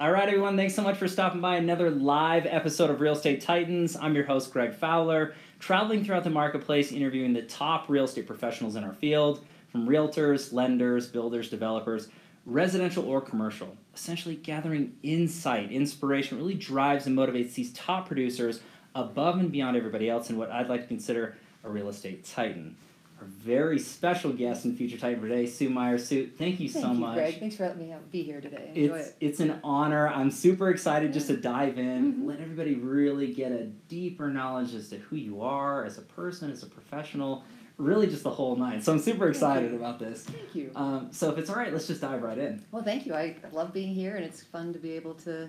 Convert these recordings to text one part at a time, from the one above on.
All right, everyone, thanks so much for stopping by another live episode of Real Estate Titans. I'm your host, Greg Fowler, traveling throughout the marketplace, interviewing the top real estate professionals in our field, from realtors, lenders, builders, developers, residential or commercial. Essentially, gathering insight, inspiration really drives and motivates these top producers above and beyond everybody else in what I'd like to consider a real estate titan. Our very special guest and feature titan for today, Sue Meyer. Sue, thank you Thank so you, much. Greg. Thanks for letting me be here today. Enjoy It's it. it's an honor. I'm super excited just to dive in, Mhm. let everybody really get a deeper knowledge as to who you are as a person, as a professional, really just the whole nine. So I'm super excited about this. Thank you. Um, so if it's all right, let's just dive right in. Well, thank you. I love being here, and it's fun to be able to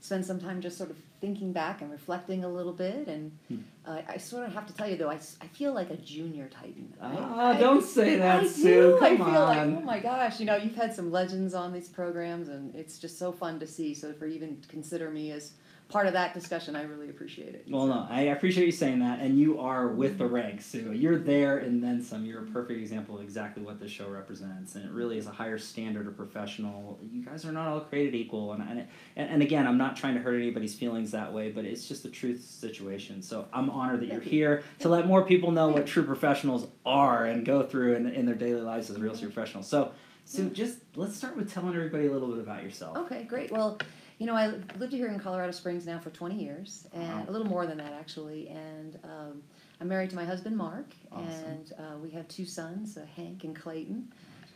spend some time just sort of thinking back and reflecting a little bit. And uh, I sort of have to tell you, though, I, s- I feel like a junior Titan. Ah, I- don't say that, I Sue. do. I Come feel like, on. oh my gosh, you know, you've had some legends on these programs, and it's just so fun to see. So for even consider me as part of that discussion, I really appreciate it. Well, So- no, I appreciate you saying that, and you are with the ranks, Sue. You're there and then some. You're a perfect example of exactly what this show represents, and it really is a higher standard of professional. You guys are not all created equal, and and, and, and again, I'm not trying to hurt anybody's feelings that way, but it's just the truth situation. So I'm honored that you're you. here to let more people know what true professionals are and go through in, in their daily lives as real estate professionals. So, Sue, mm-hmm. just let's start with telling everybody a little bit about yourself. Okay, great. Well, you know, I lived here in Colorado Springs now for 20 years, and Wow. a little more than that actually. And um, I'm married to my husband Mark, Awesome. and uh, we have two sons, uh, Hank and Clayton.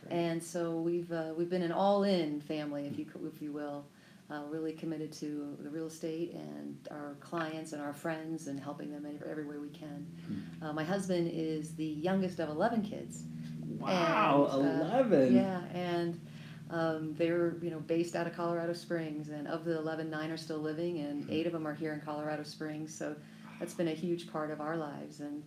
And so we've uh, we've been an all-in family, if you if you will, uh, really committed to the real estate and our clients and our friends and helping them in every way we can. Hmm. Uh, my husband is the youngest of 11 kids. Wow, and, uh, eleven. Yeah, and um, they're you know based out of Colorado Springs, and of the 11, nine are still living, and eight of them are here in Colorado Springs. So that's been a huge part of our lives. And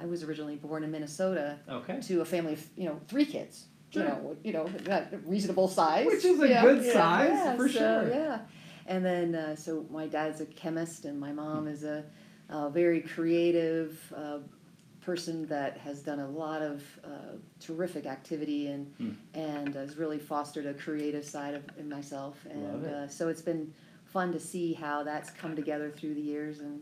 I was originally born in Minnesota Okay. to a family of you know three kids. You know, you know, not reasonable size, Which is a good size, yeah, for so, sure. Yeah, and then uh, so my dad's a chemist, and my mom is a, a very creative uh, person that has done a lot of uh, terrific activity and Hmm. and has really fostered a creative side of in myself. And. Uh, so it's been fun to see how that's come together through the years, and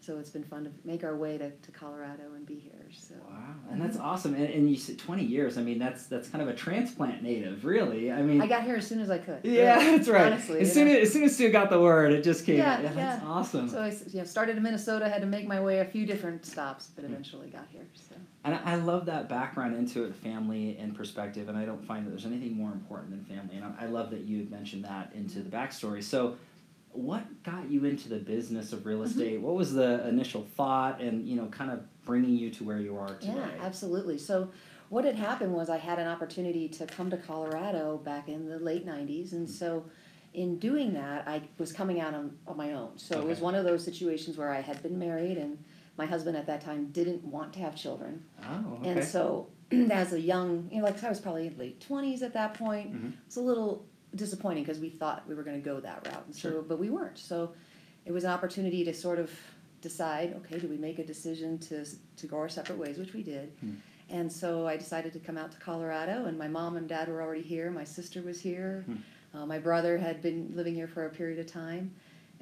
so it's been fun to make our way to, to Colorado and be here. So. Wow, and that's awesome. And, and you said twenty years. I mean, that's that's kind of a transplant native, really. I mean, I got here as soon as I could. yeah, really, that's right. Honestly, as soon know. as, as soon as Sue got the word, it just came. Yeah, Yeah, that's yeah. awesome. So I you know, started in Minnesota, had to make my way a few different stops, but eventually got here. So and I, love that background into it, family and perspective. And I don't find that there's anything more important than family. And I, love that you mentioned that into the backstory. So. What got you into the business of real Mm-hmm. estate? What was the initial thought, and you know, kind of bringing you to where you are today? yeah, absolutely. So what had happened was I had an opportunity to come to Colorado back in the late '90s, and so in doing that, I was coming out on, on my own. So it was one of those situations where I had been married, and my husband at that time didn't want to have children, Oh, okay. and so as a young, you know, like I was probably in late 20s at that point. Mhm. It's a little disappointing because we thought we were going to go that route, and so Sure. but we weren't. So it was an opportunity to sort of decide, okay, do we make a decision to to go our separate ways, which we did. Hmm. And so I decided to come out to Colorado, and my mom and dad were already here. My sister was here. Hmm. Uh, my brother had been living here for a period of time.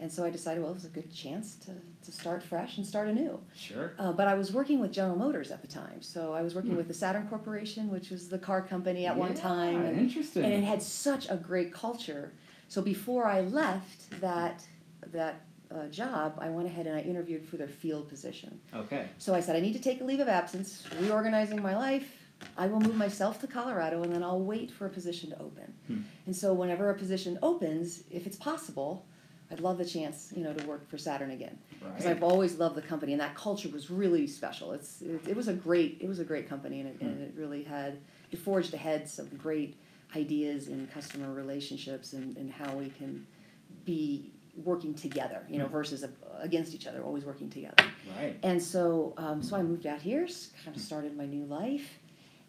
And so I decided, well, it was a good chance to, to start fresh and start anew. Sure. Uh, but I was working with General Motors at the time. So I was working Hmm. with the Saturn Corporation, which was the car company at one time. And, interesting. and it had such a great culture. So before I left that, that uh, job, I went ahead and I interviewed for their field position. okay. So I said, I need to take a leave of absence, reorganizing my life. I will move myself to Colorado and then I'll wait for a position to open. Hmm. And so whenever a position opens, if it's possible, I'd love the chance, you know, to work for Saturn again. Because. I've always loved the company and that culture was really special. It's it, it was a great it was a great company and it, and it really had it forged ahead some great ideas in customer relationships and, and how we can be working together, you know, versus uh, against each other, always working together. Right. And so, um, so I moved out here, kind of started my new life,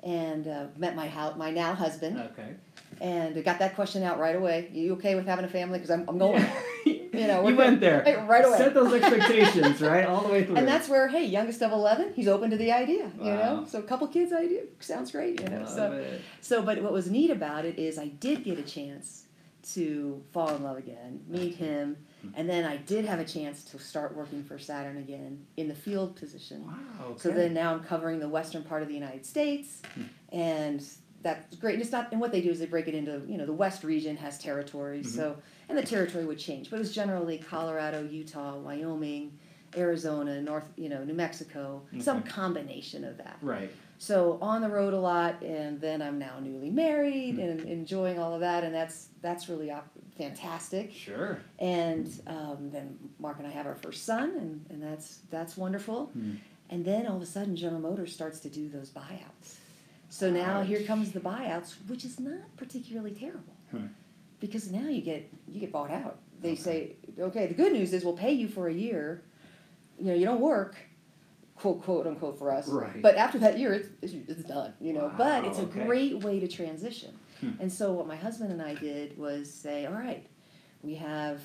and uh, met my hou- my now husband, Okay. and got that question out right away. You okay with having a family? Because I'm, I'm going. you know, we're you went there Hey, right away. Set those expectations right all the way through. And that's where, hey, youngest of eleven, he's open to the idea. You Wow. know, so a couple kids idea sounds great. You know, Love so it. so. But what was neat about it is I did get a chance to fall in love again, meet him, and then I did have a chance to start working for Saturn again in the field position. Wow. Okay. So then now I'm covering the western part of the United States, and that's great. And it's not, and what they do is they break it into, you know, the West region has territories. Mhm. So, and the territory would change, but it was generally Colorado, Utah, Wyoming, Arizona, North, you know, New Mexico, some combination of that. Right. So on the road a lot, and then I'm now newly married Hmm. and enjoying all of that, and that's that's really op- fantastic. Sure. And um, then Mark and I have our first son, and, and that's that's wonderful. Hmm. And then all of a sudden, General Motors starts to do those buyouts. So now Ouch. here comes the buyouts, which is not particularly terrible, because now you get you get bought out. They Okay. say, okay, the good news is we'll pay you for a year. You know, you don't work, quote quote unquote for us. Right. But after that year, it's it's, it's done. You know, but Wow, it's a great way to transition. Hmm. And so what my husband and I did was say, all right, we have.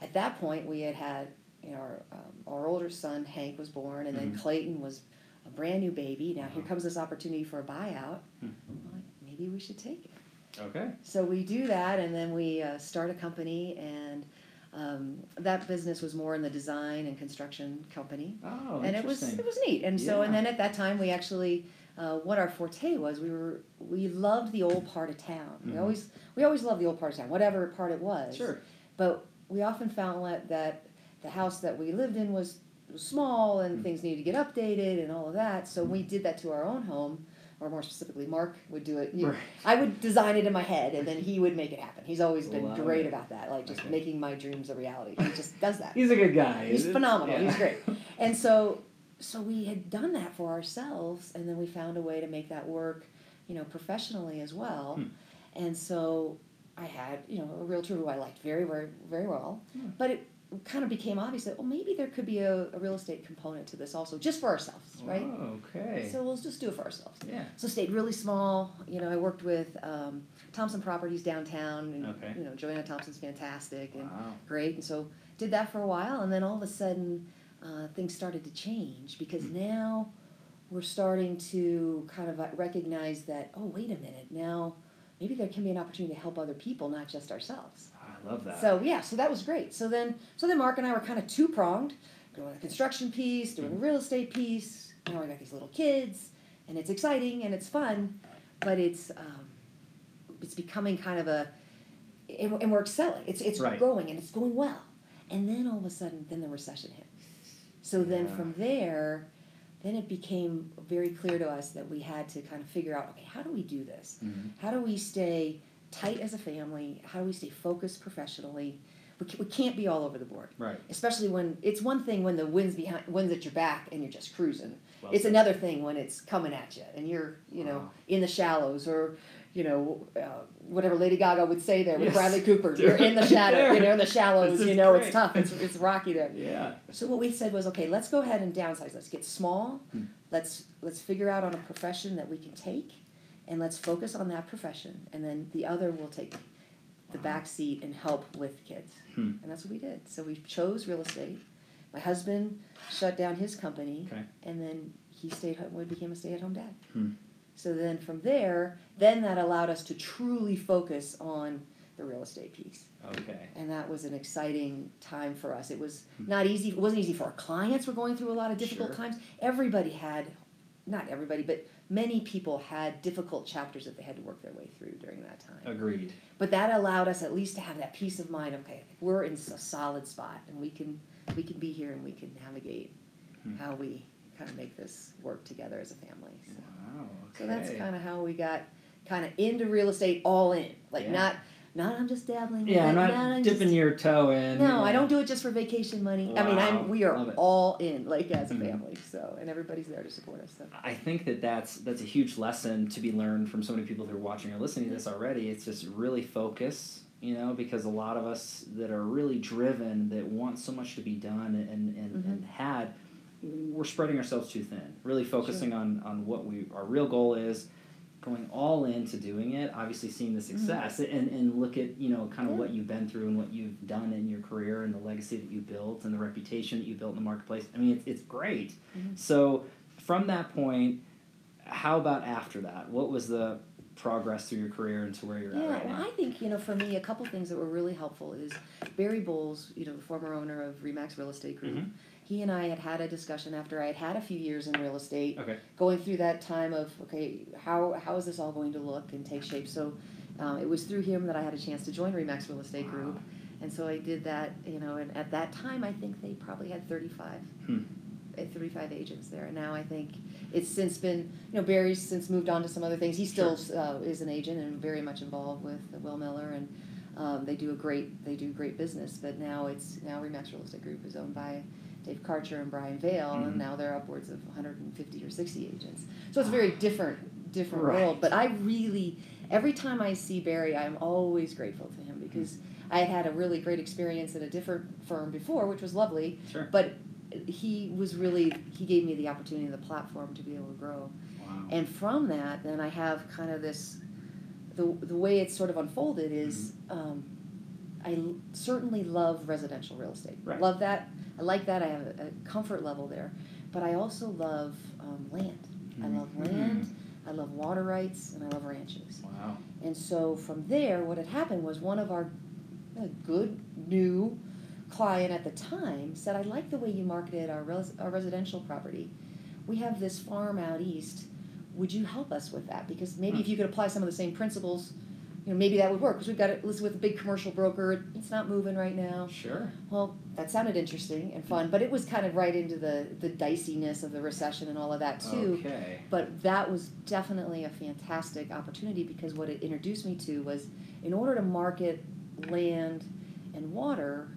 At that point, we had had you know, our, um, our older son Hank was born, and then Mhm. Clayton was a brand new baby. Now here comes this opportunity for a buyout. Hmm. Like, maybe we should take it. Okay. So we do that, and then we uh, start a company, and um, that business was more in the design and construction company, Oh, and it was it was neat. And so, and then at that time, we actually. Uh, what our forte was, we were we loved the old part of town. We Mhm. always we always loved the old part of town, whatever part it was. Sure. But we often found that, that the house that we lived in was, was small and Mm. things needed to get updated and all of that. So we did that to our own home, or more specifically, Mark would do it. You- Right. I would design it in my head, and then he would make it happen. He's always been Love great it. about that, like just Okay. making my dreams a reality. He just does that. He's a good guy. He's phenomenal. yeah. He's great. And so, so we had done that for ourselves, and then we found a way to make that work, you know, professionally as well. Hmm. And so, I had, you know, a realtor who I liked very, very, very well. Hmm. But it kind of became obvious that, well, maybe there could be a, a real estate component to this also, just for ourselves, right? Oh, okay. So we'll just do it for ourselves. yeah. So stayed really small. You know, I worked with um, Thompson Properties downtown, and Okay. you know, Joanna Thompson's fantastic and Wow. great. And so did that for a while, and then all of a sudden, uh, things started to change because Hmm. now we're starting to kind of uh, recognize that, oh, wait a minute, now maybe there can be an opportunity to help other people, not just ourselves. Love that. So yeah, so that was great. So then, so then Mark and I were kind of two pronged, doing the construction piece, doing the real estate piece. Now I got these little kids, and it's exciting and it's fun, but it's um, it's becoming kind of a, and, and we're excelling. It's it's Right. growing and it's going well. And then all of a sudden, then the recession hit. So then Yeah. from there, then it became very clear to us that we had to kind of figure out, okay, how do we do this? Mhm. How do we stay tight as a family? How do we stay focused professionally? We, ca- we can't be all over the board, Right. especially when it's one thing when the wind's behind, wind's at your back and you're just cruising. Well it's said. another thing when it's coming at you and you're, you know, Wow. in the shallows or, you know, uh, whatever Lady Gaga would say there with Yes. Bradley Cooper. You're in the shadow, you know, in the shallows. This You know, great. it's tough. It's it's rocky there. Yeah. So what we said was, okay, let's go ahead and downsize. Let's get small. Hmm. Let's let's figure out on a profession that we can take, and let's focus on that profession, and then the other will take the back seat and help with kids. Hmm. And that's what we did. So we chose real estate. My husband shut down his company, Okay. and then he stayed home. We became a stay-at-home dad. Hmm. So then from there, then that allowed us to truly focus on the real estate piece Okay. and that was an exciting time for us. It was Hmm. not easy. It wasn't easy for our clients. We're going through a lot of difficult Sure. times. Everybody had, not everybody, but many people had difficult chapters that they had to work their way through during that time. Agreed. But that allowed us at least to have that peace of mind. Okay, we're in a solid spot, and we can we can be here and we can navigate Hmm. how we kind of make this work together as a family. So, Wow. Okay. so that's kind of how we got kind of into real estate all in. Like Yeah. not not I'm just dabbling. Yeah, I'm not I'm dipping just- your toe in. no, you I don't do it just for vacation money. I mean, I'm we are all in, like as a Mhm. family. So, and everybody's there to support us. So, I think that that's that's a huge lesson to be learned from so many people who are watching or listening to this already. It's just really focus, you know, because a lot of us that are really driven, that want so much to be done and and, Mhm. and had, we're spreading ourselves too thin. Really focusing on on what we our real goal is, going all into doing it. Obviously, seeing the success and and look at you know kind of Mm-hmm. Yeah. what you've been through and what you've done in your career and the legacy that you built and the reputation that you built in the marketplace. I mean, it's it's great. Mhm. So from that point, how about after that? What was the progress through your career and to where you're Yeah, at right well, now? I think you know, for me, a couple things that were really helpful is Barry Bowles, you know, the former owner of Remax Real Estate Group. Mhm. He and I had had a discussion after I had had a few years in real estate, Okay. going through that time of okay, how how is this all going to look and take shape? So, um, it was through him that I had a chance to join Remax Real Estate Group, and so I did that. You know, and at that time, I think they probably had thirty five. Hmm. 35 agents there and now i think it's since been you know barry's since moved on to some other things he still uh, is an agent and very much involved with will miller and um, they do a great they do great business but now it's now remax real estate group is owned by dave karcher and brian vale Mhm. and now they're upwards of 150 or 60 agents so it's a very different different Right. world but i really every time i see barry i'm always grateful to him because i had had a really great experience at a different firm before which was lovely Sure. but he was really he gave me the opportunity the platform to be able to grow Wow. and from that then i have kind of this the, the way it's sort of unfolded is Mm-hmm. um, i certainly love residential real estate Right. love that i like that i have a, a comfort level there but i also love um, land i love Mhm. land i love water rights and i love ranches Wow. and so from there, what had happened was one of our uh, good new client at the time said, "I like the way you marketed our, res- our residential property. We have this farm out east. Would you help us with that? Because maybe if you could apply some of the same principles, you know, maybe that would work. Because we've got it listed with a big commercial broker. It's not moving right now. Sure. Well, that sounded interesting and fun, but it was kind of right into the the diciness of the recession and all of that too. Okay. But that was definitely a fantastic opportunity because what it introduced me to was in order to market land and water,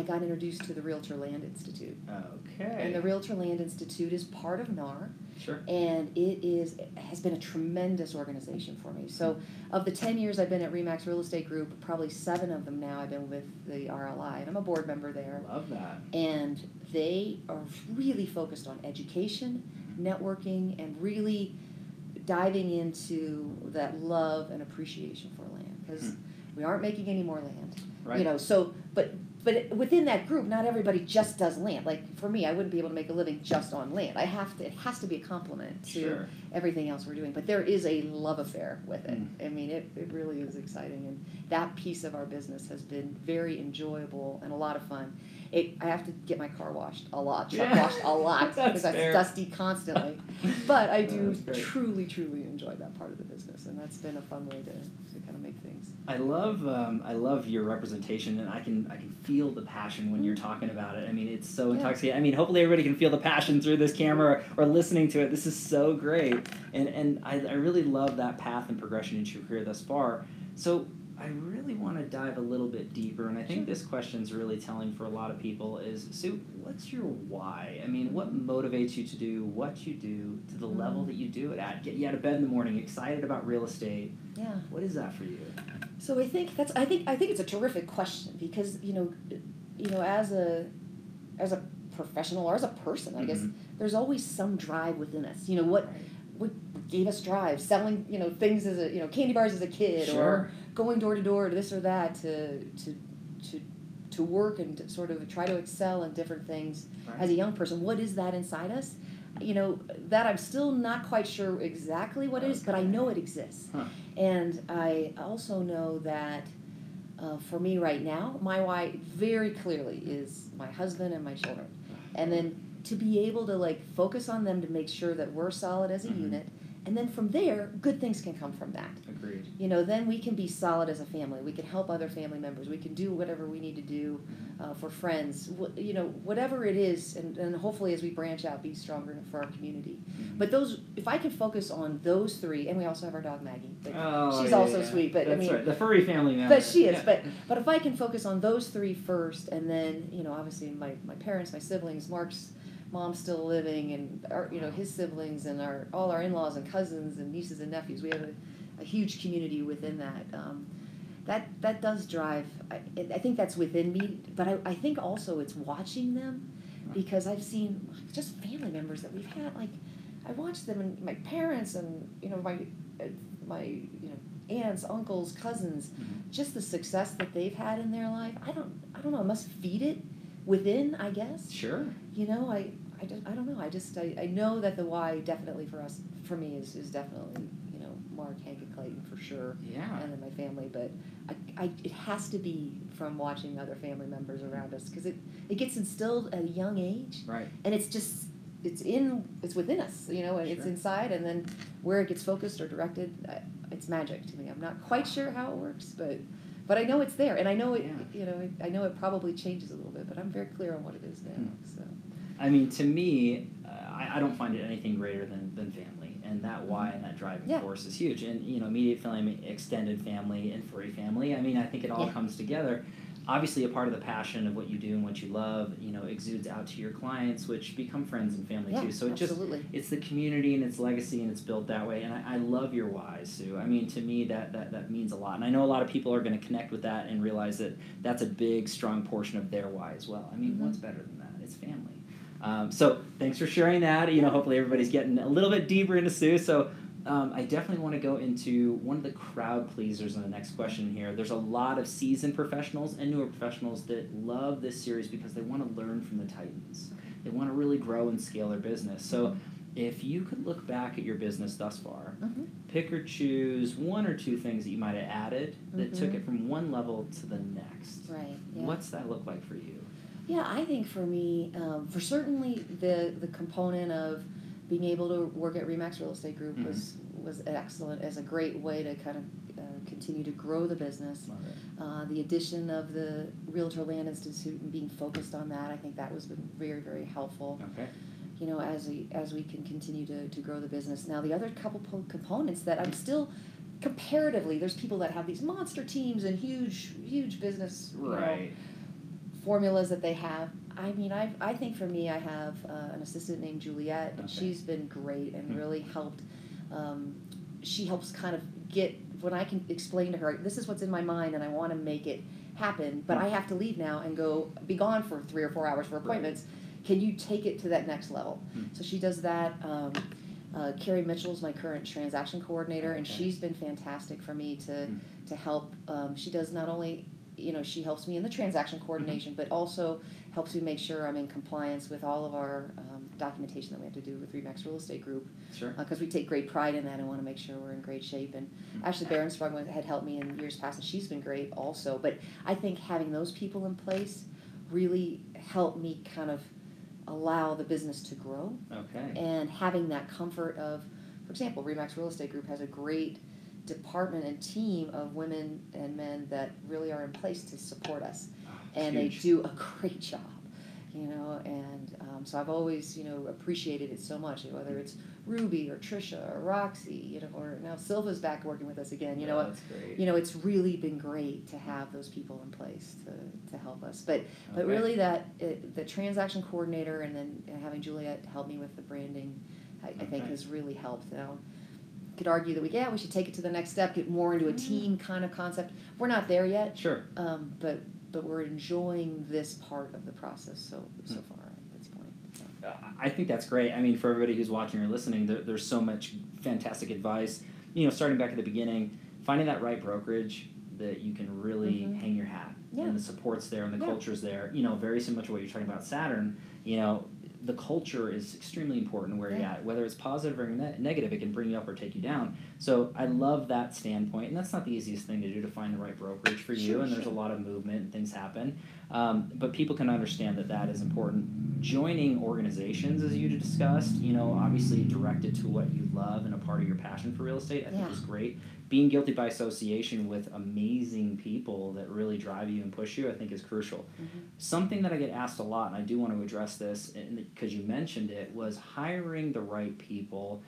I got introduced to the Realtor Land Institute. Okay. And the Realtor Land Institute is part of NAR Sure. and it is has been a tremendous organization for me. So of the 10 years I've been at Remax Real Estate Group, probably 7 of them now I've been with the RLI and I'm a board member there Love that. and they are really focused on education, networking, and really diving into that love and appreciation for land because hmm. we aren't making any more land. Right. You know, so but but within that group, not everybody just does land. Like for me, I wouldn't be able to make a living just on land. I have to. It has to be a complement to Sure. everything else we're doing. But there is a love affair with it. Mm. I mean, it, it really is exciting, and that piece of our business has been very enjoyable and a lot of fun. It, I have to get my car washed a lot, truck Yeah. washed a lot because that's fair. dusty constantly. But I do truly, truly enjoy that part of the business, and that's been a fun way to, to kind of make things. I love um, I love your representation, and I can I can feel the passion when you're talking about it. I mean, it's so Yeah. intoxicating. I mean, hopefully everybody can feel the passion through this camera or, or listening to it. This is so great, and and I, I really love that path and progression into your career thus far. So I really want to dive a little bit deeper, and I think Sure. this question's really telling for a lot of people. Is Sue, what's your why? I mean, what motivates you to do what you do to the level Mm. that you do it at? Get you out of bed in the morning, excited about real estate. Yeah. What is that for you? So I think that's I think I think it's a terrific question because you know, you know, as a as a professional or as a person, I guess Mhm. there's always some drive within us. You know what what gave us drive? Selling you know things as a you know candy bars as a kid or Sure. Going door to door to this or that to to to to work and to sort of try to excel in different things Right. as a young person. What is that inside us? You know that I'm still not quite sure exactly what it is, but I know it exists. Huh. And I also know that uh, for me right now, my why very clearly is my husband and my children. And then to be able to like focus on them to make sure that we're solid as a Mhm. unit. And then from there, good things can come from that. Agreed. You know, then we can be solid as a family. We can help other family members. We can do whatever we need to do uh, for friends. Wh- you know, whatever it is, and, and hopefully as we branch out, be stronger for our community. Mhm. But those, if I can focus on those three, and we also have our dog Maggie. But Oh, she's yeah, also yeah. sweet. But I mean, right. the furry family member. but she is. Yeah. But but if I can focus on those three first, and then you know, obviously my my parents, my siblings, Mark's mom's still living, and our you know his siblings, and our all our in laws and cousins and nieces and nephews. We have a, a huge community within that. Um, that that does drive. I, I think that's within me, but I, I think also it's watching them, because I've seen just family members that we've had. Like I watch them and my parents and you know my uh, my you know aunts, uncles, cousins, Mhm. just the success that they've had in their life. I don't I don't know. I must feed it within. I guess Sure. you know I. I, just, I don't know. I just I, I know that the why definitely for us for me is, is definitely you know Mark, Hank, and Clayton for sure, Yeah. and then my family. But I, I, it has to be from watching other family members around us because it, it gets instilled at a young age, Right. and it's just it's in it's within us, you know, it's Sure. inside, and then where it gets focused or directed, it's magic to me. I'm not quite sure how it works, but but I know it's there, and I know it. Yeah. You know, I know it probably changes a little bit, but I'm very clear on what it is now. Hmm. So I mean, to me, uh, I, I don't find it anything greater than, than family, and that why and that driving Yeah. force is huge. And you know, immediate family, extended family, and furry family. I mean, I think it all Yeah. comes together. Obviously, a part of the passion of what you do and what you love, you know, exudes out to your clients, which become friends and family yeah, too. So it just it's the community and its legacy and it's built that way. And I, I love your why sue. I mean to me that, that that means a lot. And i know a lot of people are going to connect with that and realize that that's a big strong portion of their why as well. I mean Mhm. what's better than that? It's family. Um, so thanks for sharing that. You know hopefully everybody's getting a little bit deeper into sue. So um, I definitely want to go into one of the crowd pleasers in the next question here. There's a lot of seasoned professionals and newer professionals that love this series because they want to learn from the Titans. They want to really grow and scale their business. So, if you could look back at your business thus far, Mhm. pick or choose one or two things that you might have added that took Mhm. it from one level to the next. Right. Yeah. What's that look like for you? Yeah, I think for me, um, for certainly the the component of being able to work at Remax Real Estate Group Mhm. was was excellent as a great way to kind of uh, continue to grow the business. Uh, the addition of the Realtor Land Institute and being focused on that, I think that was been very very helpful. Okay. You know, as we as we can continue to to grow the business. Now the other couple po- components that I'm still comparatively there's people that have these monster teams and huge huge business you know, Right. formulas that they have. I mean, I I think for me, I have uh, an assistant named Juliet, and Okay. she's been great and Hmm. really helped. Um, she helps kind of get when I can explain to her, this is what's in my mind, and I want to make it happen, but Hmm. I have to leave now and go be gone for three or four hours for Right. appointments. Can you take it to that next level? Hmm. So she does that. Um, uh, Carrie Mitchell's my current transaction coordinator, and she's been fantastic for me to Hmm. to help. Um, she does not only, you know, she helps me in the transaction Mm-hmm. coordination, but also helps me make sure I'm in compliance with all of our um, documentation that we have to do with Remax Real Estate Group, Sure. because we take great pride in that and want to make sure we're in great shape. And Mhm. Ashley had helped me in years past, and she's been great also. But I think having those people in place really helped me kind of allow the business to grow Okay. and having that comfort of, for example, Remax Real Estate Group has a great department and team of women and men that really are in place to support us, and they Huge. do a great job, you know. And um, so I've always, you know, appreciated it so much. Whether it's Ruby or Trisha or Roxy, you know, or now Silva's back working with us again. You know, that's great. you know, it's really been great to have those people in place to, to help us. But but Okay. really, that it, the transaction coordinator and then having Juliet help me with the branding, I, I think Okay. has really helped. Now, could argue that we yeah we should take it to the next step, get more into a Mm-hmm. team kind of concept. We're not there yet, Sure. um, but but we're enjoying this part of the process so so Hmm. far at this point. So. Uh, I think that's great. I mean, for everybody who's watching or listening, there, there's so much fantastic advice. You know, starting back at the beginning, finding that right brokerage that you can really Mhm. hang your hat, Yeah. and the support's there and the Yeah. culture's there. You know, very similar to what you're talking about Saturn. You know, the culture is extremely important where you're at. Whether it's positive or ne- negative, it can bring you up or take you down. So I love that standpoint, and that's not the easiest thing to do to find the right brokerage for you. Sure, and there's sure. a lot of movement and things happen, um, but people can understand that that is important. Joining organizations, as you discussed, you know, obviously directed to what you love and a part of your passion for real estate, I think is great. Being guilty by association with amazing people that really drive you and push you, I think is crucial. Mhm. Something that I get asked a lot, and I do want to address this because you mentioned it, was hiring the right people.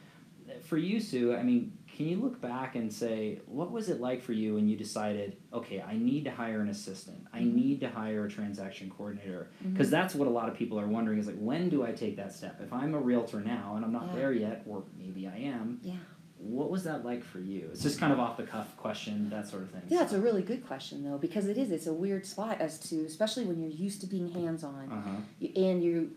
For you, Sue, I mean, can you look back and say, what was it like for you when you decided, okay, I need to hire an assistant, I Mhm. need to hire a transaction coordinator? Because that's what a lot of people are wondering is like, when do I take that step? If I'm a realtor now and I'm not Yeah. there yet, or maybe I am, Yeah. What was that like for you? It's just kind of off the cuff question, that sort of thing. Yeah, it's a really good question though because it is. It's a weird spot as to, especially when you're used to being hands on. Uh huh. and you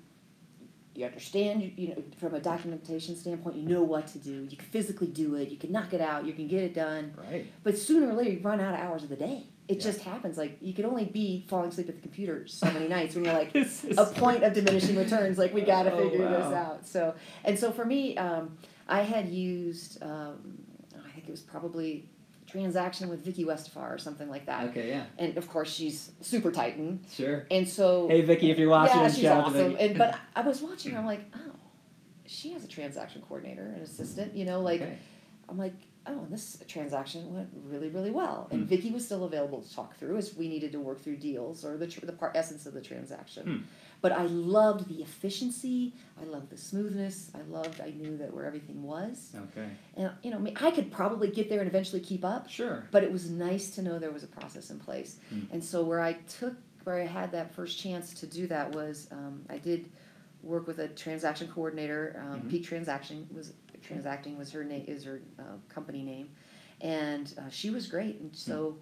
you understand you, you know from a documentation standpoint you know what to do you can physically do it you can knock it out you can get it done Right. but sooner or later you run out of hours of the day it Yeah. just happens like you can only be falling asleep at the computer so many nights when you're like a point of diminishing returns like we got to Oh, figure this out so and so for me um, i had used um, i think it was probably a transaction with Vicky Westphal or something like that. Okay, yeah, And of course, she's super Titan, sure. and so Hey, Vicky, if you're watching, yeah, she's awesome. And but I was watching her, I'm like, oh, she has a transaction coordinator, an assistant. You know, like Okay. I'm like, oh, and this transaction went really, really well. And Hmm. Vicky was still available to talk through as we needed to work through deals or the tr- the part essence of the transaction. Hmm. But I loved the efficiency. I loved the smoothness. I loved. I knew that where everything was, Okay, and you know, I could probably get there and eventually keep up. sure. But it was nice to know there was a process in place. Hmm. And so where I took, where I had that first chance to do that was, um, I did work with a transaction coordinator. Um, Mhm. Peak Transaction was transacting was her name is her uh, company name, and uh, she was great. And so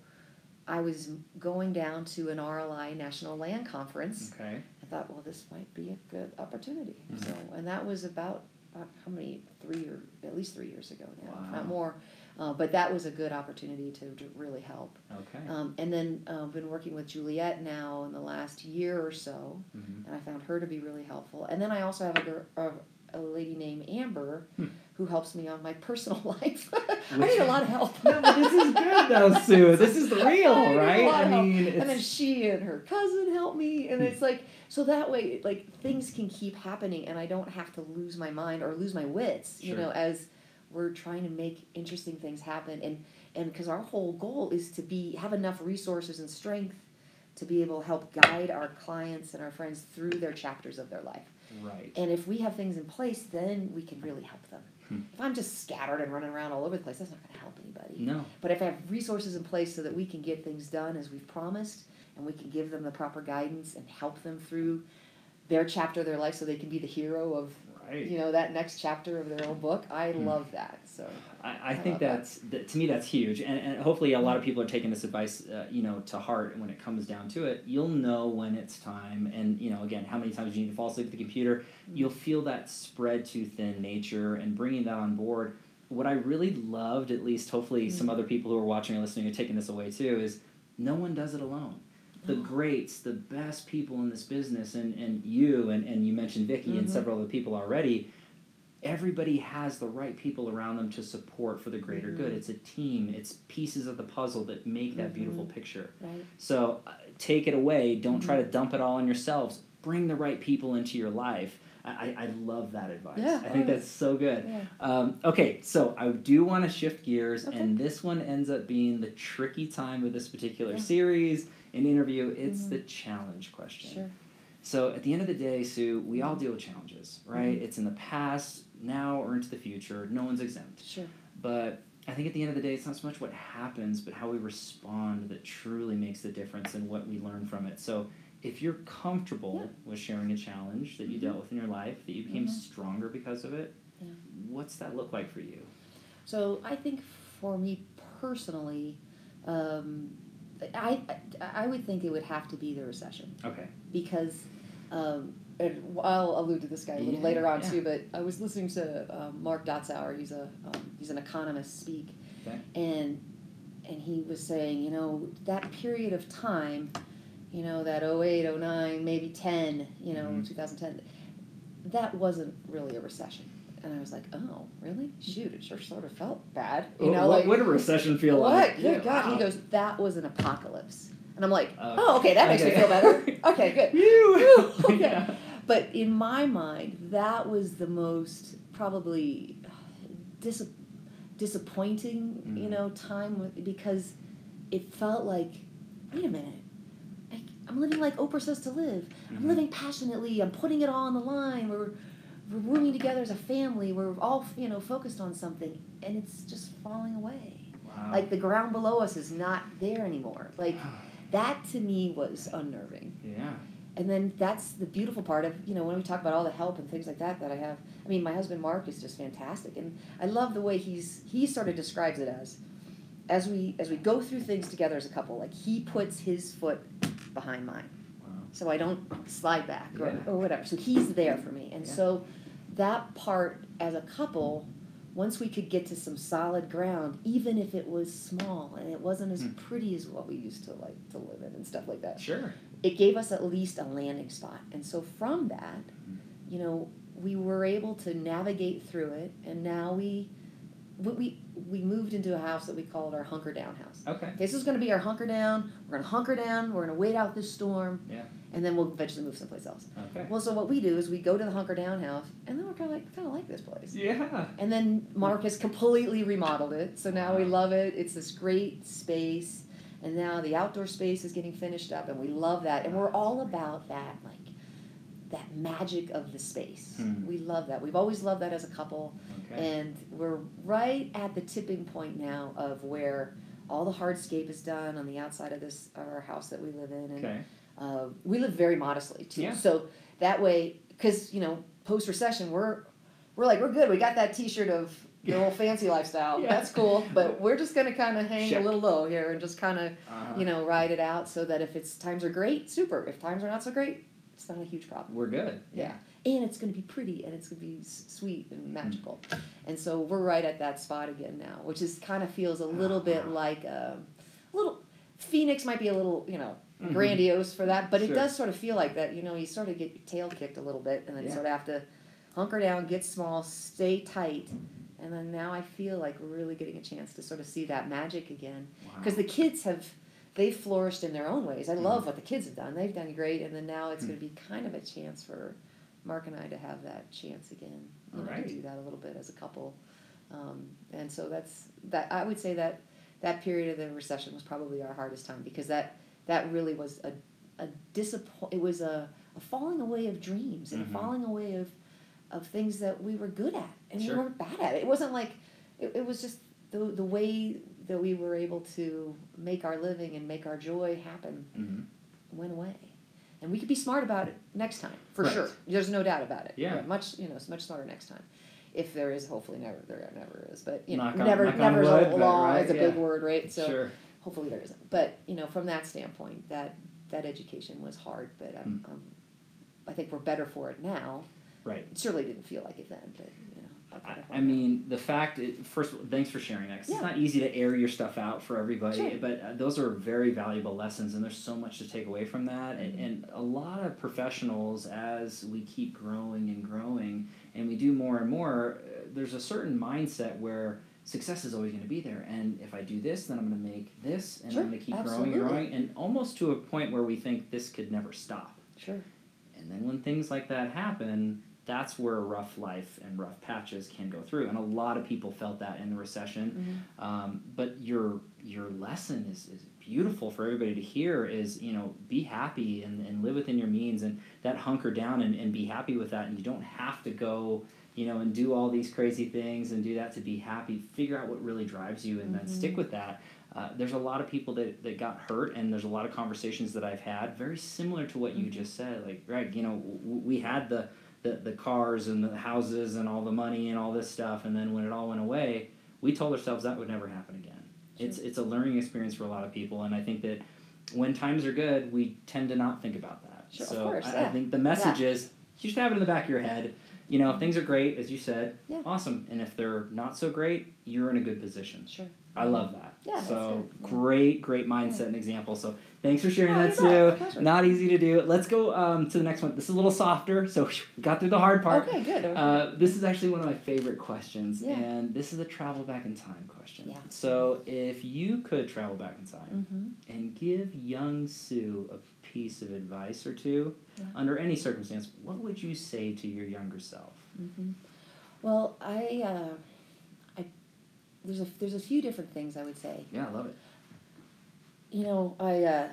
I was going down to an RLI National Land Conference. Okay, thought, well, this might be a good opportunity. Mhm. So, and that was about uh, how many three or at least three years ago now, if Wow. not more. Uh, but that was a good opportunity to, to really help. okay. Um, and then uh, been working with Juliet now in the last year or so, Mhm. and I found her to be really helpful. And then I also have a, gir- a, a lady named Amber Hmm. who helps me on my personal life. I need a lot of help. No, but this is good though, Sue. This is the real, I need a right? lot I of help. mean, and then she and her cousin help me, and Hmm. it's like so that way, like things can keep happening, and I don't have to lose my mind or lose my wits, you know, as we're trying to make interesting things happen, and and because our whole goal is to be have enough resources and strength to be able to help guide our clients and our friends through their chapters of their life. right. And if we have things in place, then we can really help them. Hmm. If I'm just scattered and running around all over the place, that's not going to help anybody. No, But if I have resources in place so that we can get things done as we've promised, and we can give them the proper guidance and help them through their chapter of their life so they can be the hero of right. you know that next chapter of their own book, I Hmm. love that. So I, I think love that. that's that, to me that's huge, and, and hopefully a lot of people are taking this advice, uh, you know, to heart. And when it comes down to it, you'll know when it's time. And you know, again, how many times you need to fall asleep at the computer, you'll feel that spread too thin nature, and bringing that on board. What I really loved, at least hopefully some other people who are watching or listening are taking this away too, is no one does it alone. The greats, the best people in this business, and, and you, and, and you mentioned Vicky and Mhm. several other people already, everybody has the right people around them to support for the greater Mhm. good. It's a team. It's pieces of the puzzle that make that beautiful Mhm. picture. right, So uh, take it away. Don't try Mm-hmm. to dump it all on yourselves. Bring the right people into your life. I, I, love that advice. Yeah, I think that's so good. yeah, Um, okay, so I do want to shift gears, Okay. and this one ends up being the tricky time of this particular Yeah. series and interview. It's Mhm. the challenge question. sure, So at the end of the day, Sue, we all Mm-hmm. deal with challenges, right? It's in the past, now, or into the future. No one's exempt. sure, But I think at the end of the day, it's not so much what happens, but how we respond that truly makes the difference and what we learn from it. So if you're comfortable with sharing a challenge that you Mhm. dealt with in your life, that you became Mhm. stronger because of it, Yeah. what's that look like for you? So I think for me personally, um, I, I would think it would have to be the recession. Okay. because um, and I'll allude to this guy a little Yeah, later on yeah. too. But I was listening to um, Mark Dotzour. He's a um, he's an economist speak, Okay. and and he was saying, you know, that period of time, you know, that 08, 09, maybe 10, you know, Mhm. 2010, that wasn't really a recession. And I was like, oh, really? Shoot, it sure sort of felt bad. You know, what, like what did recession feel what? like? Good Yeah, God. wow. He goes, that was an apocalypse. And I'm like, Okay. oh, okay, that makes me feel better. Okay, good. Phew. okay. Yeah. But in my mind, that was the most probably dis- disappointing, you Mhm. know, time with, because it felt like, wait a minute, I, I'm living like Oprah says to live. I'm Mhm. living passionately. I'm putting it all on the line. We're we're rooming together as a family. We're all you know focused on something, and it's just falling away. Wow. Like the ground below us is not there anymore. Like that to me was unnerving. yeah. And then that's the beautiful part of, you know, when we talk about all the help and things like that that I have. I mean, my husband Mark is just fantastic and I love the way he's he sort of describes it as as we as we go through things together as a couple, like he puts his foot behind mine. So I don't slide back or, Yeah. or whatever. So he's there for me. And Yeah. so that part as a couple, once we could get to some solid ground, even if it was small and it wasn't as Hmm. pretty as what we used to like to live in and stuff like that Sure. it gave us at least a landing spot. And so from that, you know, we were able to navigate through it and now we we, we we moved into a house that we called our hunker down house. Okay. This is going to be our hunker down. We're going to hunker down. We're going to wait out this storm. Yeah. And then we'll eventually move someplace else. Okay. Well, so what we do is we go to the hunker down house, and then we're kind of like kind of like this place. Yeah. And then Mark has completely remodeled it, so now we love it. It's this great space, and now the outdoor space is getting finished up, and we love that. And we're all about that, like that magic of the space. Hmm. We love that. We've always loved that as a couple, Okay. and we're right at the tipping point now of where all the hardscape is done on the outside of this our house that we live in, and Okay. uh, we live very modestly too. Yeah. So that way, because you know, post recession, we're we're like we're good. We got that T-shirt of the old fancy lifestyle. Yeah. That's cool. But we're just gonna kind of hang Check. a little low here and just kind of Uh-huh. you know ride it out, so that if it's times are great, super. If times are not so great, it's not a huge problem. We're good. Yeah. And it's gonna be pretty and it's gonna be s- sweet and magical. And so we're right at that spot again now, which is kind of feels a little bit like um, a little. Phoenix might be a little, you know, Mhm. grandiose for that, but Sure. it does sort of feel like that. You know, you sort of get your tail kicked a little bit, and then Yeah. sort of have to hunker down, get small, stay tight, and then now I feel like we're really getting a chance to sort of see that magic again. Wow. Because the kids have, they've flourished in their own ways. I Mm-hmm. love what the kids have done. They've done great, and then now it's Mm. going to be kind of a chance for Mark and I to have that chance again. You know, to do that a little bit as a couple, um, and so that's that. I would say that that period of the recession was probably our hardest time because that that really was a a disappoint. It was a, a falling away of dreams and Mhm. a falling away of of things that we were good at and Sure. we weren't bad at. It wasn't like it, it was just the the way that we were able to make our living and make our joy happen Mhm. went away. And we could be smart about it next time, for Right. sure. There's no doubt about it. Yeah. Much, you know, it's much smarter next time. If there is, hopefully never, there never is. But, you know, on- never, never is a law right, is a yeah. big word, right? So sure. hopefully there isn't. But, you know, from that standpoint, that, that education was hard, but um, Hmm. um, I think we're better for it now. Right. It certainly didn't feel like it then, but, you know. I'll I, I mean, the fact, it, first thanks for sharing that. 'cause Yeah. It's not easy to air your stuff out for everybody, Sure. but uh, those are very valuable lessons, and there's so much to take away from that. And, Mm-hmm. and a lot of professionals, as we keep growing and growing, and we do more and more, uh, there's a certain mindset where success is always going to be there. And if I do this, then I'm going to make this, and Sure, I'm going to keep growing and growing, and almost to a point where we think this could never stop. Sure. And then when things like that happen, that's where rough life and rough patches can go through. And a lot of people felt that in the recession. Mhm. Um, but your your lesson is, is beautiful for everybody to hear is, you know, be happy and, and live within your means and that hunker down and, and be happy with that. And you don't have to go, you know, and do all these crazy things and do that to be happy. Figure out what really drives you and then Mhm. stick with that. Uh, there's a lot of people that, that got hurt, and there's a lot of conversations that I've had very similar to what you Mhm. just said. Like, right, you know, w- we had the, the, the cars and the houses and all the money and all this stuff, and then when it all went away, we told ourselves that would never happen again. It's it's a learning experience for a lot of people, and I think that when times are good, we tend to not think about that. Sure, so course, I, I think the message is you should have it in the back of your head. You know, if things are great, as you said, Yeah. awesome. And if they're not so great, you're in a good position. Sure. I love that. Yeah, so great, great mindset and example. So thanks for sharing Oh, that. Sue. Not easy to do. Let's go um, to the next one. This is a little softer, so we got through the hard part. Okay, good. Okay. Uh, this is actually one of my favorite questions, Yeah. and this is a travel back in time question. Yeah. So, if you could travel back in time mm-hmm. and give young Sue a piece of advice or two, Yeah. under any circumstance, what would you say to your younger self? Mm-hmm. Well, I, uh, I, there's a there's a few different things I would say. Yeah, I love it. You know, I, uh,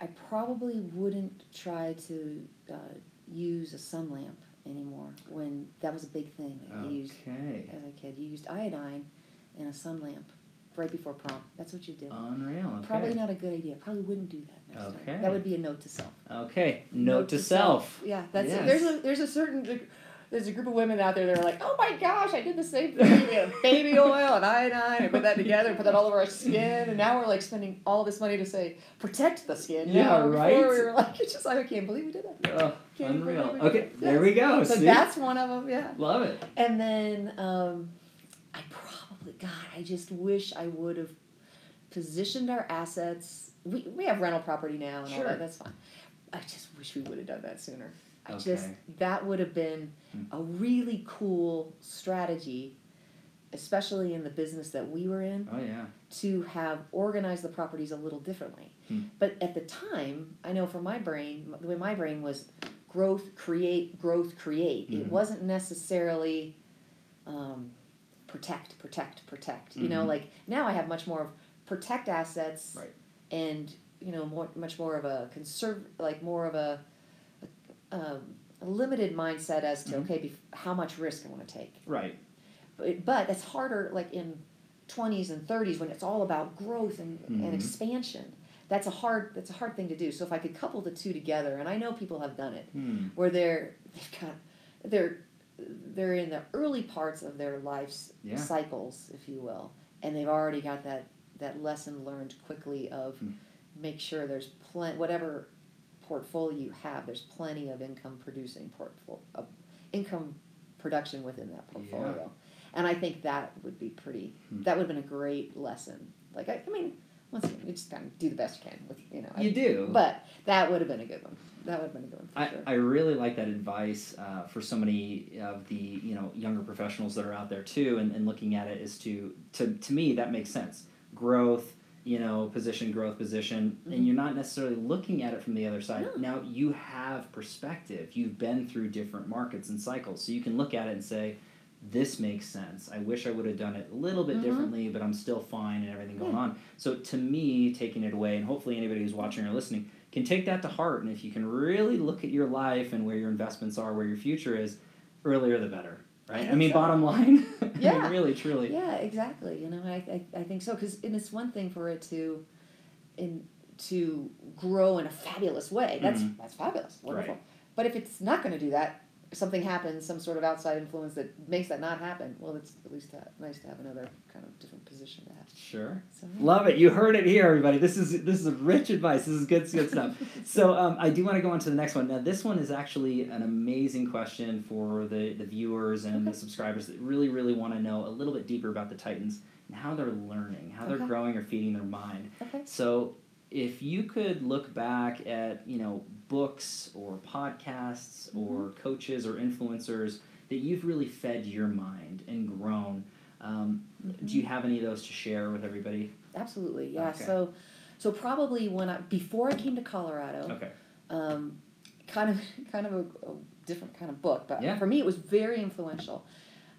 I probably wouldn't try to uh, use a sun lamp anymore when that was a big thing. You used Okay. as a kid. You used iodine in a sun lamp right before prom. That's what you did. Unreal. Okay. Probably not a good idea. Probably wouldn't do that next Okay. time. That would be a note to self. Okay. Note, to, self. Yeah, that's Yes. there's a there's a certain there's a group of women out there that are like, oh my gosh, I did the same thing. We have baby oil and iodine. and put that together and put that all over our skin, and now we're like spending all this money to say protect the skin. Yeah, Now, before right? We were like, it's just like I can't believe we did that. Oh, Can't unreal. believe we did Okay, there we go. So See? that's one of them. Yeah. Love it. And then um, I probably, God, I just wish I would have positioned our assets. We, we have rental property now and all Sure. that, that's fine. I just wish we would have done that sooner. I just, Okay. that would have been Hmm. a really cool strategy especially in the business that we were in, Oh yeah. to have organized the properties a little differently. Hmm. But at the time, I know for my brain, the way my brain was growth, create, growth, create. Mhm. It wasn't necessarily um, protect, protect, protect. You know, Mhm. like now I have much more of protect assets Right. and you know more much more of a conserve like more of a, um, a limited mindset as to Mhm. okay bef- how much risk I want to take Right. but, but it's harder like in 20s and 30s when it's all about growth and, Mhm. and expansion that's a hard that's a hard thing to do so if i could couple the two together and i know people have done it Hmm. where they're they've got they're they're in the early parts of their life's Yeah. cycles if you will and they've already got that that lesson learned quickly of Hmm. make sure there's plenty whatever portfolio you have there's plenty of income producing portfolio of income production within that portfolio. And i think that would be pretty Hmm. that would have been a great lesson. Like i, I mean once again you just kind of do the best you can with you know I- You do. but that would have been a good one. That would have been a good one for I, sure. I really like that advice uh, for so many of the you know younger professionals that are out there too and, and looking at it is to, to to me that makes sense. Growth you know position growth position Mhm. and you're not necessarily looking at it from the other side No. now you have perspective you've been through different markets and cycles so you can look at it and say this makes sense i wish i would have done it a little bit Mhm. differently but i'm still fine and everything going Yeah. on so to me taking it away and hopefully anybody who's watching or listening can take that to heart and if you can really look at your life and where your investments are where your future is earlier the better right i think mean so. bottom line I mean, Yeah. really truly Yeah, exactly. You know, I, I, I think so because and it's one thing for it to, in to grow in a fabulous way. That's Mhm. that's fabulous, wonderful. Right. But if it's not going to do that, something happens, some sort of outside influence that makes that not happen. Well, it's at least ha- nice to have another kind of different position to have. sure So yeah. Love it. You heard it here, everybody. This is this is rich advice. This is good, good stuff. So um, I do want to go on to the next one. Now, this one is actually an amazing question for the, the viewers and the subscribers that really, really want to know a little bit deeper about the Titans and how they're learning, how they're Okay. growing or feeding their mind. Okay. So if you could look back at you know books or podcasts or coaches or influencers that you've really fed your mind and grown, um, do you have any of those to share with everybody? Absolutely. Yeah. Okay. So, so probably when I before I came to Colorado. Okay. um, kind of kind of a, a different kind of book, but Yeah. for me it was very influential.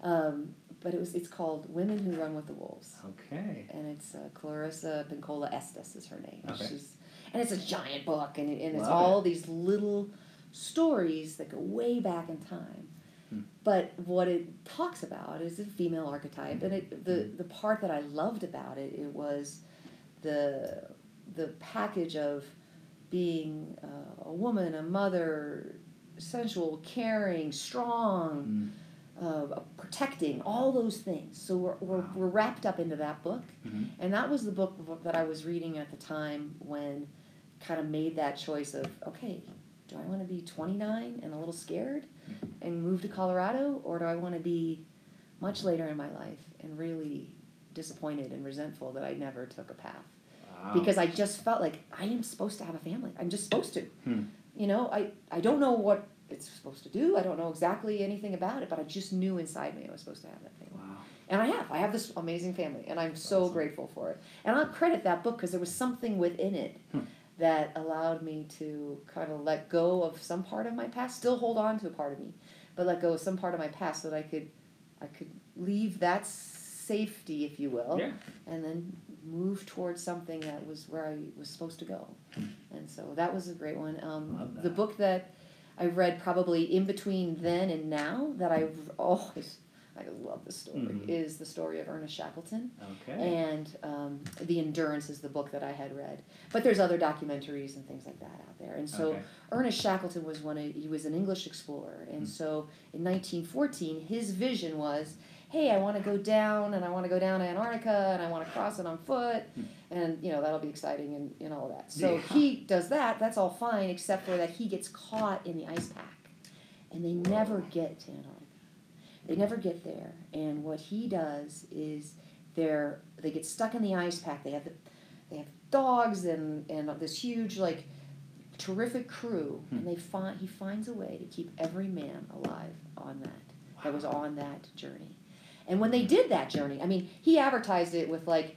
Um, but it was it's called Women Who Run with the Wolves, Okay. and it's uh, Clarissa Pinkola Estes is her name. Okay. She's and it's a giant book, and, it, and it's Love all these little stories that go way back in time. Hmm. But what it talks about is the female archetype, and it the Hmm. the part that I loved about it it was the the package of being uh, a woman, a mother, sensual, caring, strong, Mm. uh, protecting, all those things. So we're, we're, Wow. we're wrapped up into that book. Mhm. And that was the book that I was reading at the time when kind of made that choice of, okay, do I want to be 29 and a little scared and move to Colorado? Or do I want to be much later in my life and really disappointed and resentful that I never took a path? Wow. because I just felt like I am supposed to have a family. I'm just supposed to. Hmm. You know, I, I don't know what it's supposed to do. I don't know exactly anything about it, but I just knew inside me I was supposed to have that family. Wow. And I have. I have this amazing family, and I'm so Awesome. grateful for it. And I'll credit that book because there was something within it Hmm. That allowed me to kind of let go of some part of my past, still hold on to a part of me, but let go of some part of my past so that I could, I could leave that safety, if you will, Yeah. and then move towards something that was where I was supposed to go. And so that was a great one. Um, the book that I read probably in between then and now that I've always, I love this story, Mhm. is the story of Ernest Shackleton. Okay. And um, The Endurance is the book that I had read. But there's other documentaries and things like that out there. And so okay. Ernest Shackleton was one of, he was an English explorer. And Hmm. so in 1914, his vision was, hey, I want to go down and I want to go down to Antarctica and I want to cross it on foot. Hmm. And, you know, that'll be exciting and, and all that. So Yeah. he does that. That's all fine, except for that he gets caught in the ice pack. And they never get to Antarctica. They never get there. And what he does is they're, they get stuck in the ice pack. They have the, they have dogs and, and this huge, like, terrific crew. Hmm. And they find, he finds a way to keep every man alive on that, that was on that journey. And when they did that journey, I mean, he advertised it with like,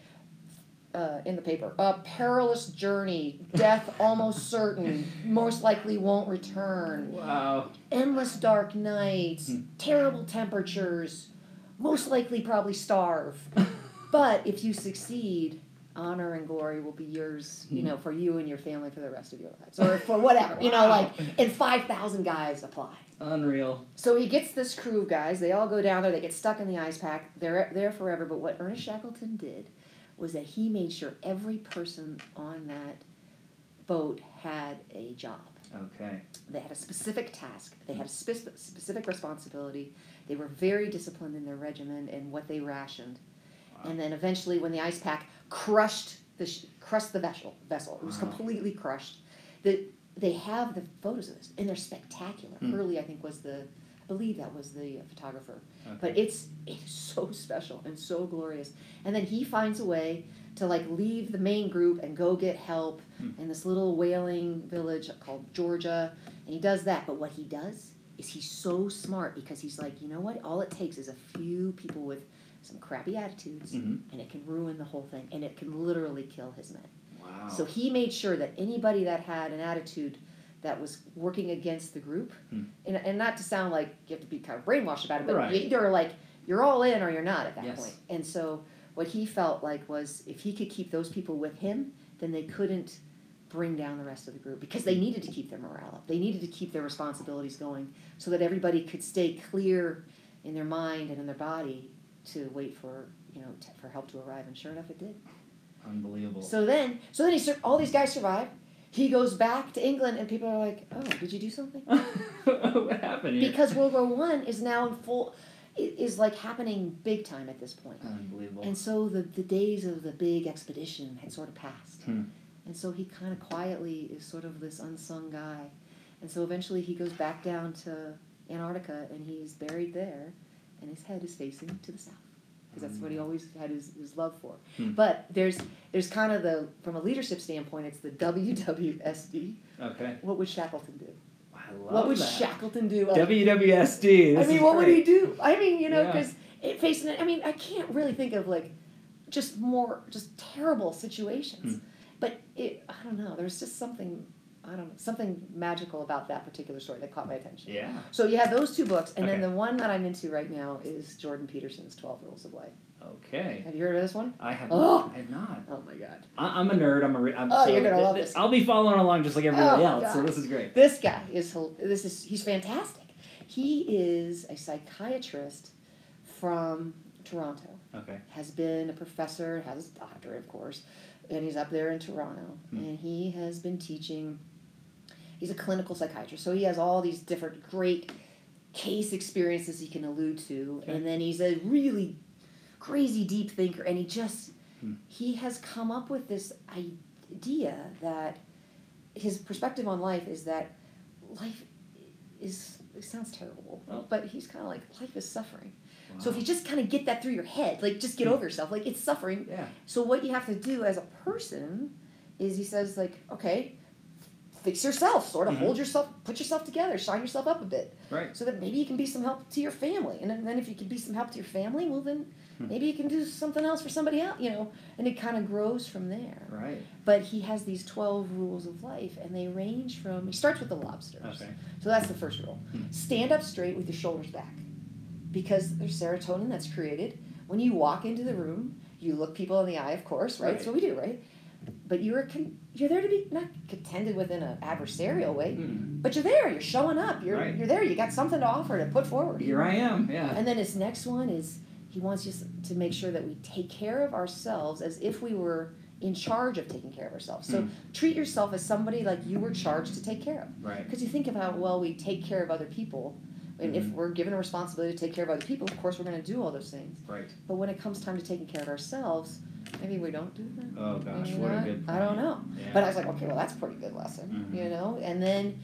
uh, in the paper, a perilous journey, death almost certain, most likely won't return, Wow. endless dark nights, Hmm. terrible temperatures, most likely probably starve. But if you succeed, honor and glory will be yours, you Hmm. know, for you and your family for the rest of your lives, or for whatever, you know, like, and 5,000 guys apply. Unreal. So he gets this crew of guys. They all go down there. They get stuck in the ice pack. They're there forever. But what Ernest Shackleton did was that he made sure every person on that boat had a job. Okay. They had a specific task. They had a spe- specific responsibility. They were very disciplined in their regimen and what they rationed. Wow. And then eventually, when the ice pack crushed the sh- crushed the vessel, vessel, it was Wow. completely crushed. The they have the photos of this, and they're spectacular. Hmm. Hurley, I think, was the believe that was the photographer. Okay. But it's it's so special and so glorious. And then he finds a way to like leave the main group and go get help Hmm. in this little whaling village called Georgia. And he does that. But what he does is he's so smart because he's like, you know what? All it takes is a few people with some crappy attitudes Mhm. and it can ruin the whole thing and it can literally kill his men. Wow. So he made sure that anybody that had an attitude that was working against the group, Hmm. and, and not to sound like you have to be kind of brainwashed about it, but Right. you either like you're all in or you're not at that Yes. point. And so what he felt like was if he could keep those people with him, then they couldn't bring down the rest of the group because they needed to keep their morale up. They needed to keep their responsibilities going so that everybody could stay clear in their mind and in their body to wait for you know t- for help to arrive. And sure enough, it did. Unbelievable. So then, so then he sur- all these guys survive. He goes back to England, and people are like, "Oh, did you do something?" what happened here? Because World War One is now in full, is like happening big time at this point. Unbelievable. And so the the days of the big expedition had sort of passed, Hmm. and so he kind of quietly is sort of this unsung guy, and so eventually he goes back down to Antarctica, and he's buried there, and his head is facing to the south. Because that's what he always had his, his love for. Hmm. But there's there's kind of the from a leadership standpoint, it's the WWSD. okay. What would Shackleton do? I love what would that. Shackleton do? Like, WWSD. I mean, what would he do? I mean, you know, Yeah. because it facing it. I mean, I can't really think of like just more just terrible situations. Hmm. But it, I don't know. There's just something I don't know something magical about that particular story that caught my attention. Yeah. So you have those two books, and then Okay. the one that I'm into right now is Jordan Peterson's Twelve Rules of Life. Okay. Have you heard of this one? I have. Oh. Not, I have not. Oh my god. I, I'm a nerd. I'm a. Re- I'm, Oh, so you're gonna love this. I'll be following along just like everybody Oh, else. So God. this is great. This guy is hil- this is he's fantastic. He is a psychiatrist from Toronto. Okay. Has been a professor, has a doctorate, of course, and he's up there in Toronto. Hmm. And he has been teaching. He's a clinical psychiatrist, so he has all these different great case experiences he can allude to, Okay. and then he's a really crazy deep thinker, and he just Hmm. he has come up with this idea that his perspective on life is that life is it sounds terrible, Oh. but he's kind of like life is suffering. So if you just kind of get that through your head, like just get Hmm. over yourself, like it's suffering. Yeah. So what you have to do as a person is he says like, okay, fix yourself, sort of Mhm. hold yourself, put yourself together, shine yourself up a bit, Right. so that maybe you can be some help to your family. And then, then if you can be some help to your family, well then Hmm. maybe you can do something else for somebody else, you know. And it kind of grows from there. Right. But he has these twelve rules of life, and they range from. He starts with the lobsters. Okay. So that's the first rule. Hmm. Stand up straight with your shoulders back. Because there's serotonin that's created. When you walk into the room, you look people in the eye, of course, right? Right. That's what we do, right? But you're con- you're there to be not contended with in an adversarial way, Mm. but you're there. You're showing up. You're Right. you're there. You got something to offer to put forward. Here I am. Yeah. And then his next one is he wants us to make sure that we take care of ourselves as if we were in charge of taking care of ourselves. So Hmm. treat yourself as somebody like you were charged to take care of. Right. Because you think how well we take care of other people. And if Mhm. we're given a responsibility to take care of other people, of course we're going to do all those things. Right. But when it comes time to taking care of ourselves, maybe we don't do that. Oh gosh, Maybe what a not. good. I don't point. know. Yeah. But I was like, okay, well that's a pretty good lesson, Mhm. you know. And then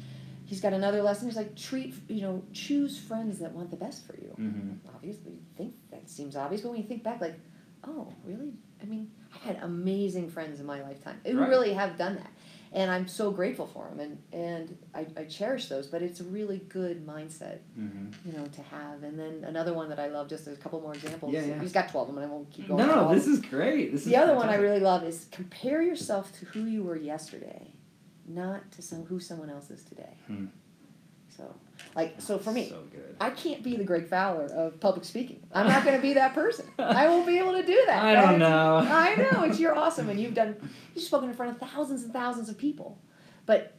he's got another lesson. He's like, treat, you know, choose friends that want the best for you Mhm. obviously you think that seems obvious, but when you think back, like, oh, really? I mean, I've had amazing friends in my lifetime who Right. really have done that. And I'm so grateful for them, and and I, I cherish those. But it's a really good mindset, Mm-hmm. you know, to have. And then another one that I love, just a couple more examples. Yeah, yeah. He's got twelve of them, and I won't keep going. no, this is great. This is the other one I really love is compare yourself to who you were yesterday, not to some who someone else is today. Hmm. So, like, so for me, so. I can't be the Greg Fowler of public speaking. I'm not going to be that person. I won't be able to do that. I don't know. I know it's you're awesome, and you've done you've spoken in front of thousands and thousands of people. But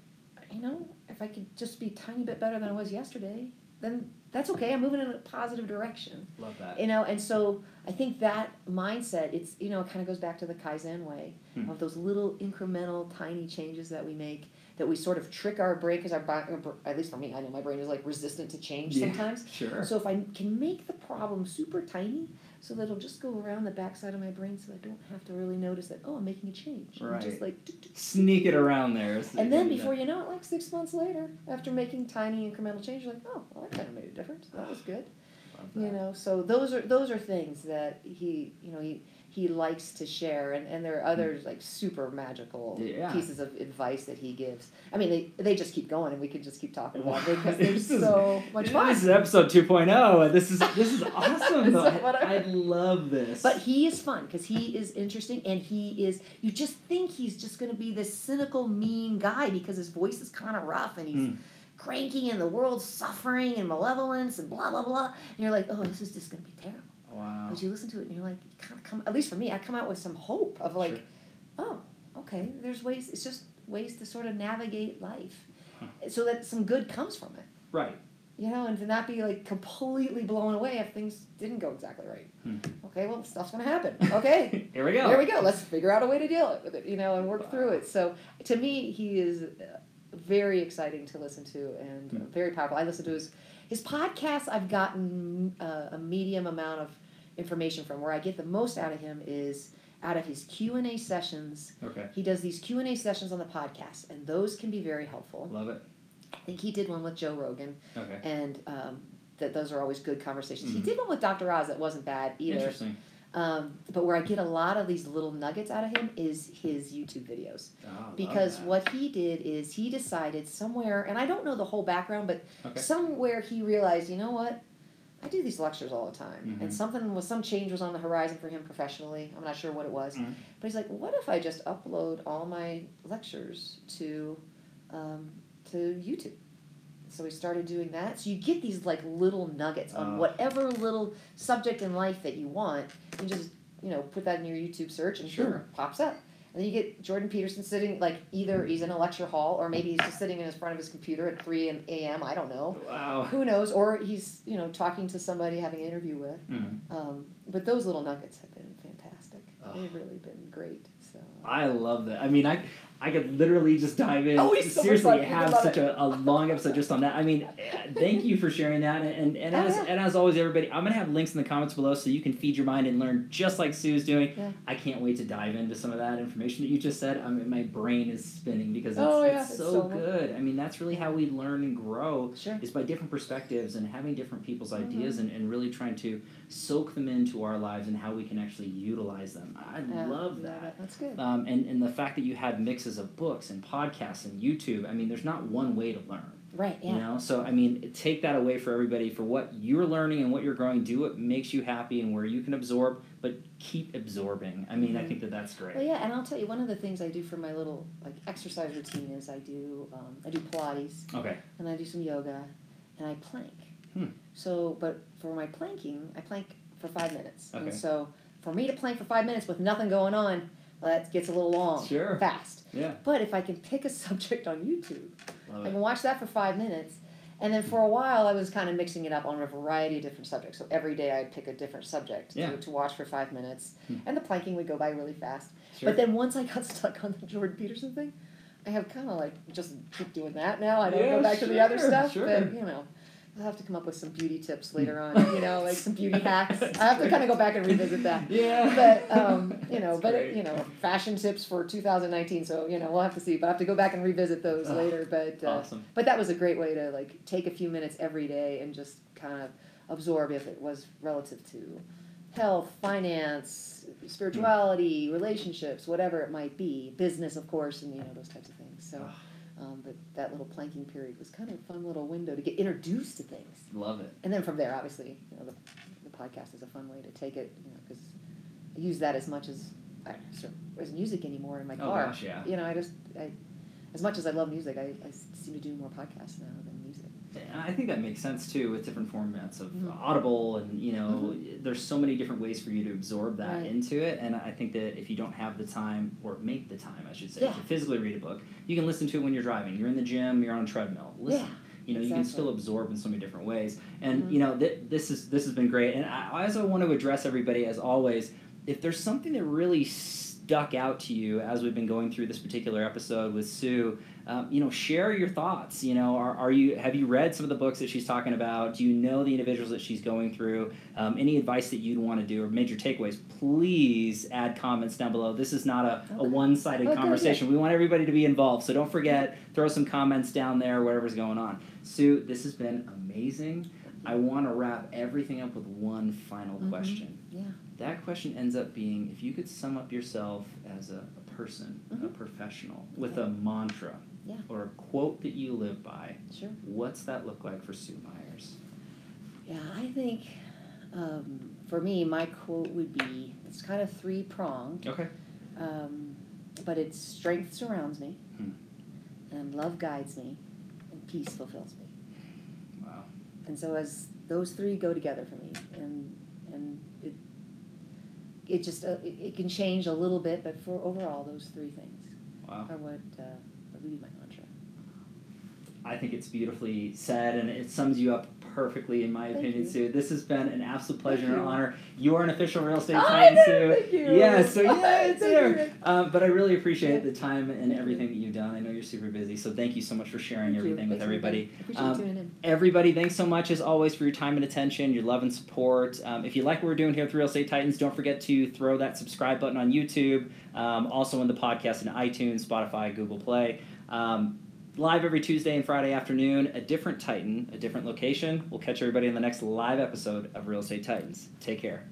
you know, if I could just be a tiny bit better than I was yesterday, then that's okay. I'm moving in a positive direction. Love that. You know, and so I think that mindset, it's you know, it kind of goes back to the Kaizen way Hmm. of those little incremental, tiny changes that we make that we sort of trick our brain because our bi- at least for me, I know my brain is like resistant to change Yeah. sometimes. Sure. So if I can make the problem super tiny, so that it'll just go around the backside of my brain, so I don't have to really notice that oh I'm making a change. Right. just like. Sneak it around there. so and then before you know it, like six months later, after making tiny incremental change, you're like oh well, that kind of made a difference. That was good. You know, so those are those are things that he you know he he likes to share, and, and there are other like super magical. Yeah. pieces of advice that he gives. I mean, they they just keep going, and we can just keep talking about it because is- so much fun. This is episode 2.0. This is this is awesome. though. So I, I- I love this. But he is fun because he is interesting and he is. You just think he's just going to be this cynical, mean guy because his voice is kind of rough and he's Mm. cranky and the world's suffering and malevolence and blah blah blah. And you're like, oh, this is just going to be terrible. Wow. But you listen to it and you're like, you kind of come. At least for me, I come out with some hope of like, Sure. oh, okay. There's ways. It's just ways to sort of navigate life, Huh. so that some good comes from it. Right. You know, and to not be like completely blown away if things didn't go exactly right. Hmm. Okay, well, stuff's gonna happen. Okay, Here we go. Here we go. Let's figure out a way to deal with it, you know, and work Wow. through it. So to me, he is uh, very exciting to listen to and Hmm. very powerful. I listen to his his podcasts. I've gotten uh, a medium amount of information from. Where I get the most out of him is out of his Q and A sessions. Okay. He does these Q and A sessions on the podcast, and those can be very helpful. Love it. I think he did one with Joe Rogan, Okay. and um, that those are always good conversations. Mhm. He did one with Dr. Oz that wasn't bad either. Interesting. Um, but where I get a lot of these little nuggets out of him is his YouTube videos. Oh, Because what he did is he decided somewhere, and I don't know the whole background, but Okay. somewhere he realized, you know what? I do these lectures all the time, Mhm. and something was some change was on the horizon for him professionally. I'm not sure what it was, Mhm. but he's like, what if I just upload all my lectures to um, to YouTube? So he started doing that. So you get these like little nuggets on Oh. whatever little subject in life that you want. You just you know put that in your YouTube search and Sure. boom, pops up. And then you get Jordan Peterson sitting like either he's in a lecture hall or maybe he's just sitting in his front of his computer at three a.m. I don't know. Wow. Who knows? Or he's you know talking to somebody having an interview with. Mhm. Um, but those little nuggets have been fantastic. Oh. They've really been great. So. I love that. I mean, I I could literally just dive in. Oh, so Seriously, have such a, a long episode just on that. I mean, eh, thank you for sharing that. And and, and Oh, as yeah. and as always, everybody, I'm gonna have links in the comments below so you can feed your mind and learn just like Sue's doing. Yeah. I can't wait to dive into some of that information that you just said. I mean, my brain is spinning because it's, Oh, yeah, it's it's so, so good. I mean, that's really how we learn and grow Sure. is by different perspectives and having different people's Mm-hmm. ideas and, and really trying to soak them into our lives and how we can actually utilize them. I Yeah, love yeah, that. That's good. Um, and, and the fact that you had mixes of books and podcasts and YouTube, I mean, there's not one way to learn. Right. Yeah. You know, so I mean, take that away for everybody for what you're learning and what you're growing. Do what makes you happy and where you can absorb, but keep absorbing. I mean, I Mhm. think that that's great. Well, yeah, and I'll tell you one of the things I do for my little like exercise routine is I do um, I do Pilates Okay. and I do some yoga, and I plank. Hmm. So, but for my planking, I plank for five minutes. Okay. And so, for me to plank for five minutes with nothing going on, well, that gets a little long. Sure. Fast. Yeah. But if I can pick a subject on YouTube, Love I it. can watch that for five minutes. And then for a while, I was kind of mixing it up on a variety of different subjects. So every day I'd pick a different subject Yeah. to, to watch for five minutes. Hmm. And the planking would go by really fast. Sure. But then once I got stuck on the Jordan Peterson thing, I have kind of like just keep doing that now. I don't Yeah, go back to the other sure, stuff. sure. But, you know, I'll have to come up with some beauty tips later on, you know, like some beauty hacks. I have to kind of go back and revisit that. Yeah. But, um, you know, That's but, great. you know, fashion tips for 2019. So, you know, we'll have to see. But I have to go back and revisit those Oh, later. But, uh, Awesome. but that was a great way to like take a few minutes every day and just kind of absorb if it was relative to health, finance, spirituality, relationships, whatever it might be, business, of course, and you know those types of things. So, um, but that little planking period was kind of a fun little window to get introduced to things. Love it. And then from there, obviously, you know, the, the podcast is a fun way to take it, you know, because I use that as much as I sort of, as music anymore in my car. Oh, car. gosh, yeah. You know, I just I, as much as I love music, I, I seem to do more podcasts now than I think that makes sense too with different formats of Mhm. Audible and you know there's so many different ways for you to absorb that Right. into it and I think that if you don't have the time or make the time I should say Yeah. to physically read a book you can listen to it when you're driving you're in the gym you're on a treadmill listen Yeah, you know you can still absorb in so many different ways and Mhm. you know th- this is this has been great and I, I also want to address everybody as always if there's something that really stuck out to you as we've been going through this particular episode with Sue. Um, you know share your thoughts. You know are, are you have you read some of the books that she's talking about? Do you know the individuals that she's going through? Um, any advice that you'd want to do or major takeaways please add comments down below. This is not a, a one-sided good, conversation. We want everybody to be involved so don't forget throw some comments down there whatever's going on. Sue this has been amazing i want to wrap everything up with one final Mhm. question Yeah. that question ends up being if you could sum up yourself as a, a person, a Mhm. professional, with a mantra Yeah. or a quote that you live by, Sure. what's that look like for Sue Myers? Yeah, I think um, for me, my quote would be it's kind of three pronged, Okay. um, but it's strength surrounds me, Hmm. and love guides me, and peace fulfills me. And so as those three go together for me, and and it it just uh, it, it can change a little bit, but for overall, those three things Wow. are what uh, would be my mantra. I think it's beautifully said and it sums you up perfectly in my Thank opinion, you. Sue. This has been an absolute pleasure and honor. You are an official real estate I titan, Sue. thank you. Yeah, so yeah, it's there. Um, but I really appreciate the time and everything that you've done. I know you're super busy, so thank you so much for sharing Thank you. everything with Thanks, everybody. Appreciate Um, tuning in. Everybody, thanks so much as always for your time and attention, your love and support. Um, if you like what we're doing here with Real Estate Titans, don't forget to throw that subscribe button on YouTube, um, also in the podcast in iTunes, Spotify, Google Play. Um, live every Tuesday and Friday afternoon, a different Titan, a different location. We'll catch everybody in the next live episode of Real Estate Titans. Take care.